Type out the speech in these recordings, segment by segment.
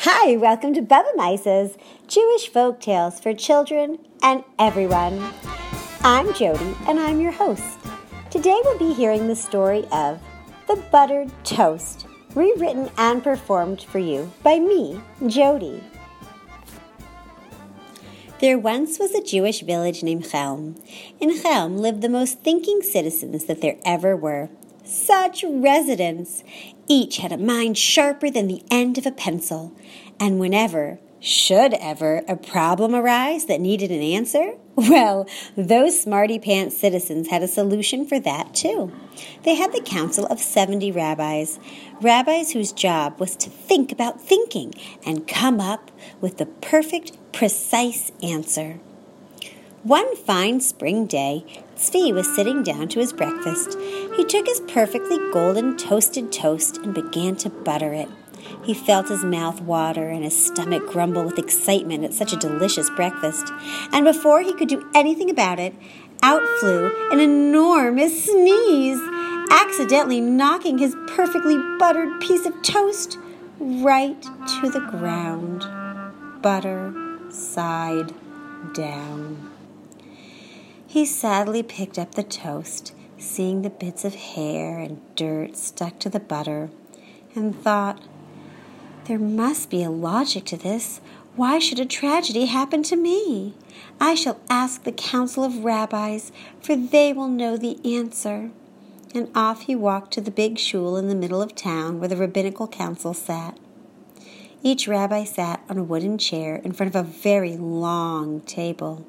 Hi, welcome to Bubba Mice's Jewish folk tales for children and everyone. I'm Jody and I'm your host. Today we'll be hearing the story of The Buttered Toast, rewritten and performed for you by me, Jody. There once was a Jewish village named Chelm. In Chelm lived the most thinking citizens that there ever were. Such residents! Each had a mind sharper than the end of a pencil, and whenever, should ever, a problem arise that needed an answer, well, those smarty pants citizens had a solution for that too. They had the council of 70 rabbis, rabbis whose job was to think about thinking and come up with the perfect, precise answer. One fine spring day, Tzvi was sitting down to his breakfast. He took his perfectly golden toasted toast and began to butter it. He felt his mouth water and his stomach grumble with excitement at such a delicious breakfast. And before he could do anything about it, out flew an enormous sneeze, accidentally knocking his perfectly buttered piece of toast right to the ground, butter side down. He sadly picked up the toast, seeing the bits of hair and dirt stuck to the butter, and thought, There must be a logic to this. Why should a tragedy happen to me? I shall ask the council of rabbis, for they will know the answer. And off he walked to the big shul in the middle of town where the rabbinical council sat. Each rabbi sat on a wooden chair in front of a very long table.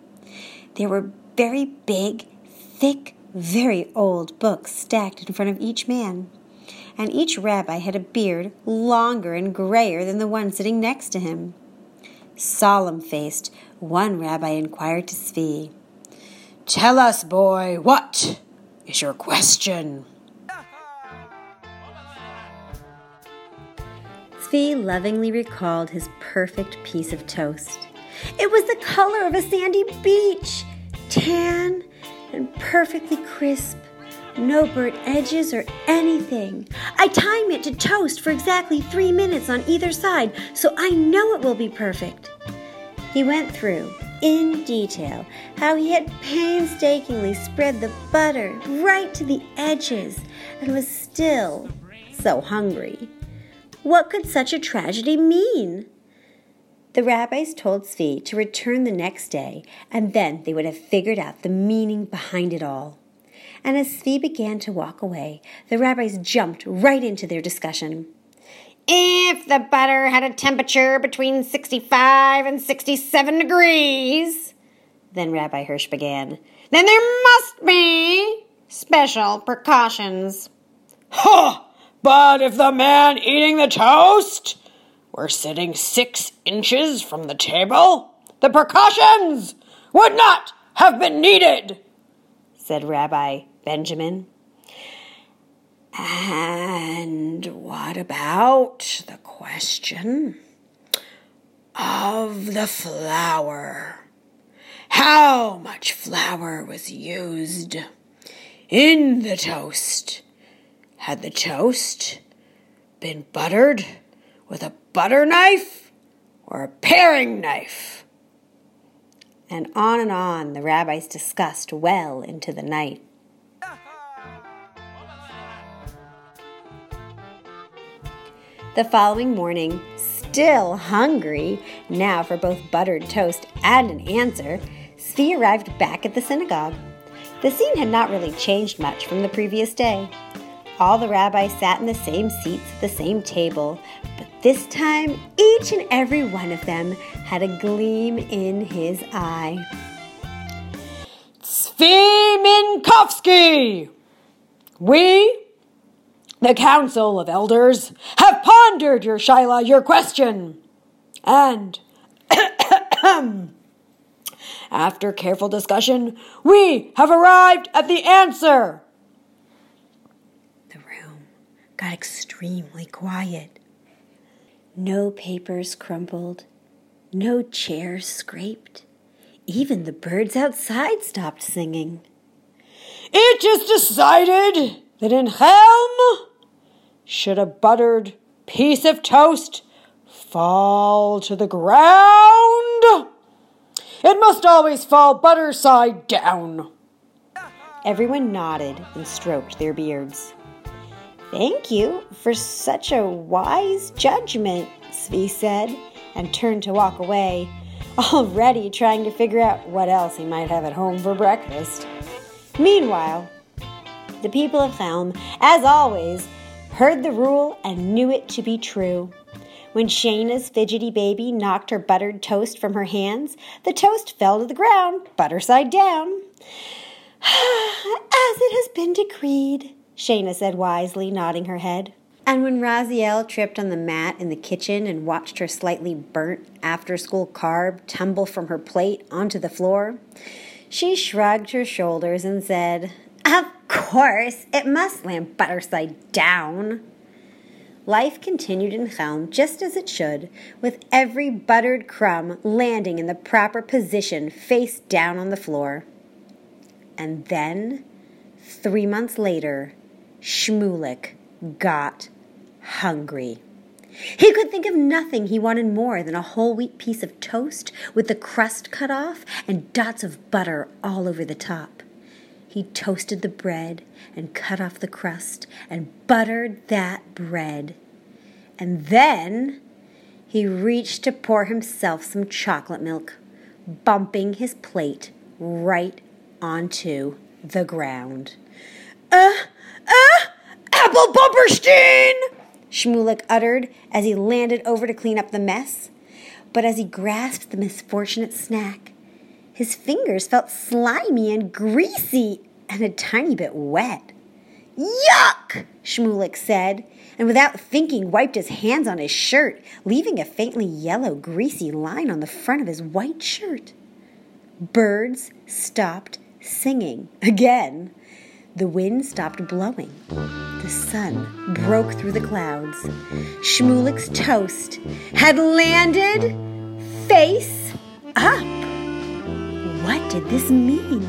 There were very big, thick, very old books stacked in front of each man. And each rabbi had a beard longer and grayer than the one sitting next to him. Solemn faced, one rabbi inquired to Tzvi, Tell us, boy, what is your question? Tzvi lovingly recalled his perfect piece of toast. It was the color of a sandy beach tan and perfectly crisp. No burnt edges or anything. I time it to toast for exactly three minutes on either side, so I know it will be perfect. He went through, in detail, how he had painstakingly spread the butter right to the edges and was still so hungry. What could such a tragedy mean? The rabbis told Tzvi to return the next day, and then they would have figured out the meaning behind it all. And as Tzvi began to walk away, the rabbis jumped right into their discussion. If the butter had a temperature between 65 and 67 degrees, then Rabbi Hirsch began, then there must be special precautions. Huh! But if the man eating the toast were sitting six inches from the table, the precautions would not have been needed, said Rabbi Benjamin. And what about the question of the flour? How much flour was used in the toast? Had the toast been buttered with a butter knife or a paring knife? And on and on the rabbis discussed well into the night. The following morning, still hungry, now for both buttered toast and an answer, Tzvi arrived back at the synagogue. The scene had not really changed much from the previous day. All the rabbis sat in the same seats at the same table, but this time each and every one of them had a gleam in his eye. Tzvi Minkowski! We, the Council of Elders, have pondered your Shaila, your question. And after careful discussion, we have arrived at the answer. The room got extremely quiet. No papers crumpled, no chairs scraped. Even the birds outside stopped singing. It is decided that in Chelm should a buttered piece of toast fall to the ground. It must always fall butter side down. Everyone nodded and stroked their beards. Thank you for such a wise judgment, Tzvi said, and turned to walk away, already trying to figure out what else he might have at home for breakfast. Meanwhile, the people of Helm, as always, heard the rule and knew it to be true. When Shayna's fidgety baby knocked her buttered toast from her hands, the toast fell to the ground, butter side down. As it has been decreed, Shayna said wisely, nodding her head. And when Raziel tripped on the mat in the kitchen and watched her slightly burnt after school carb tumble from her plate onto the floor, she shrugged her shoulders and said, Of course, it must land butter side down. Life continued in Helm just as it should, with every buttered crumb landing in the proper position face down on the floor. And then, three months later, Shmulik got hungry. He could think of nothing he wanted more than a whole wheat piece of toast with the crust cut off and dots of butter all over the top. He toasted the bread and cut off the crust and buttered that bread. And then he reached to pour himself some chocolate milk, bumping his plate right onto the ground. Uh, uh, Apple Bumperstein! Shmulik uttered as he landed over to clean up the mess. But as he grasped the misfortunate snack, his fingers felt slimy and greasy and a tiny bit wet. Yuck! Shmulik said, and without thinking wiped his hands on his shirt, leaving a faintly yellow, greasy line on the front of his white shirt. Birds stopped singing again. The wind stopped blowing. The sun broke through the clouds. Shmulik's toast had landed face up. What did this mean?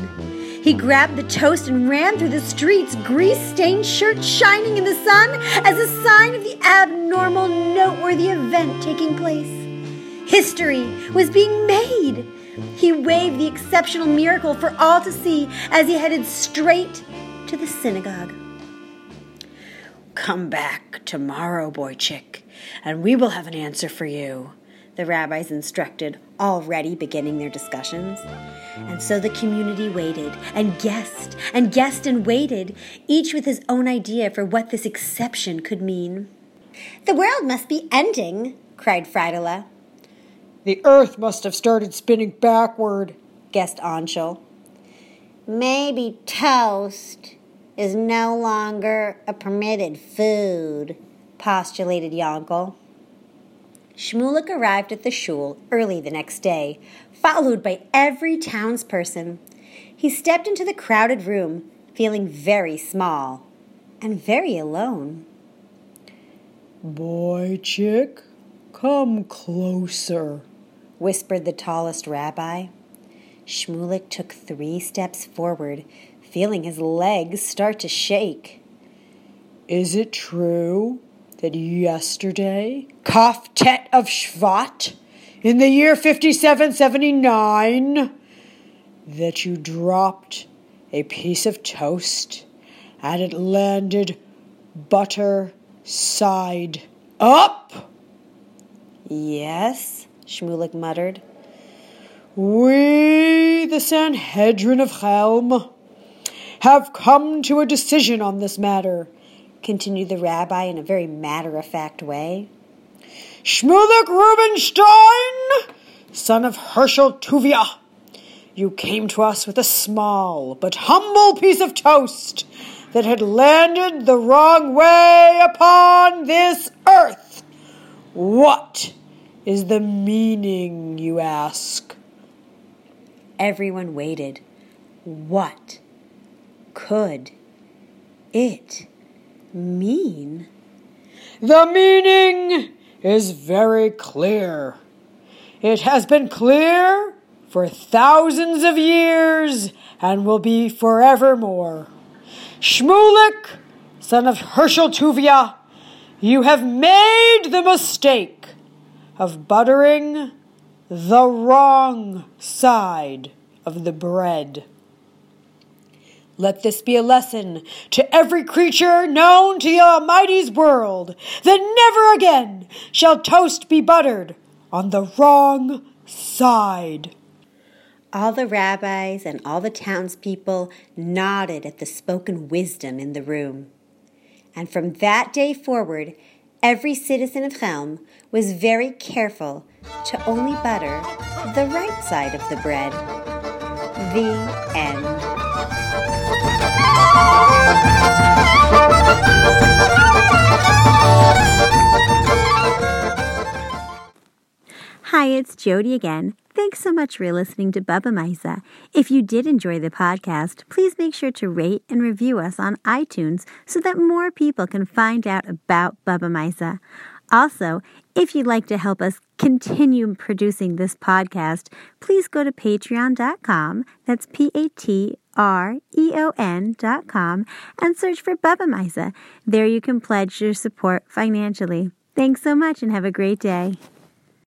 He grabbed the toast and ran through the streets, grease stained shirt shining in the sun as a sign of the abnormal, noteworthy event taking place. History was being made. He waved the exceptional miracle for all to see as he headed straight to the synagogue. Come back tomorrow, boy chick, and we will have an answer for you, the rabbis instructed, already beginning their discussions. And so the community waited and guessed and guessed and waited, each with his own idea for what this exception could mean. The world must be ending, cried Fridela. The earth must have started spinning backward, guessed Anshul. Maybe toast is no longer a permitted food, postulated Yonkel. Shmulik arrived at the shul early the next day, followed by every townsperson. He stepped into the crowded room, feeling very small and very alone. Boy chick, come closer, whispered the tallest rabbi. Shmulik took three steps forward, feeling his legs start to shake. Is it true that yesterday, Kaftet of Shvat, in the year 5779, that you dropped a piece of toast and it landed butter side up? Yes, Shmulik muttered. We, the Sanhedrin of Helm, have come to a decision on this matter, continued the rabbi in a very matter of fact way. Shmulik Rubinstein, son of Herschel Tuvia, you came to us with a small but humble piece of toast that had landed the wrong way upon this earth. What is the meaning, you ask? Everyone waited. What could it mean? The meaning is very clear. It has been clear for thousands of years and will be forevermore. Shmulik, son of Herschel Tuvia, you have made the mistake of buttering the wrong side of the bread. Let this be a lesson to every creature known to the Almighty's world that never again shall toast be buttered on the wrong side. All the rabbis and all the townspeople nodded at the spoken wisdom in the room. And from that day forward, every citizen of Chelm was very careful to only butter the right side of the bread. The end. Hi, it's Jody again. Thanks so much for listening to Baba Misa. If you did enjoy the podcast, please make sure to rate and review us on iTunes so that more people can find out about Baba Misa. Also, if you'd like to help us continue producing this podcast, please go to patreon.com. That's P A T R E O com and search for Bubba Misa. There you can pledge your support financially. Thanks so much and have a great day.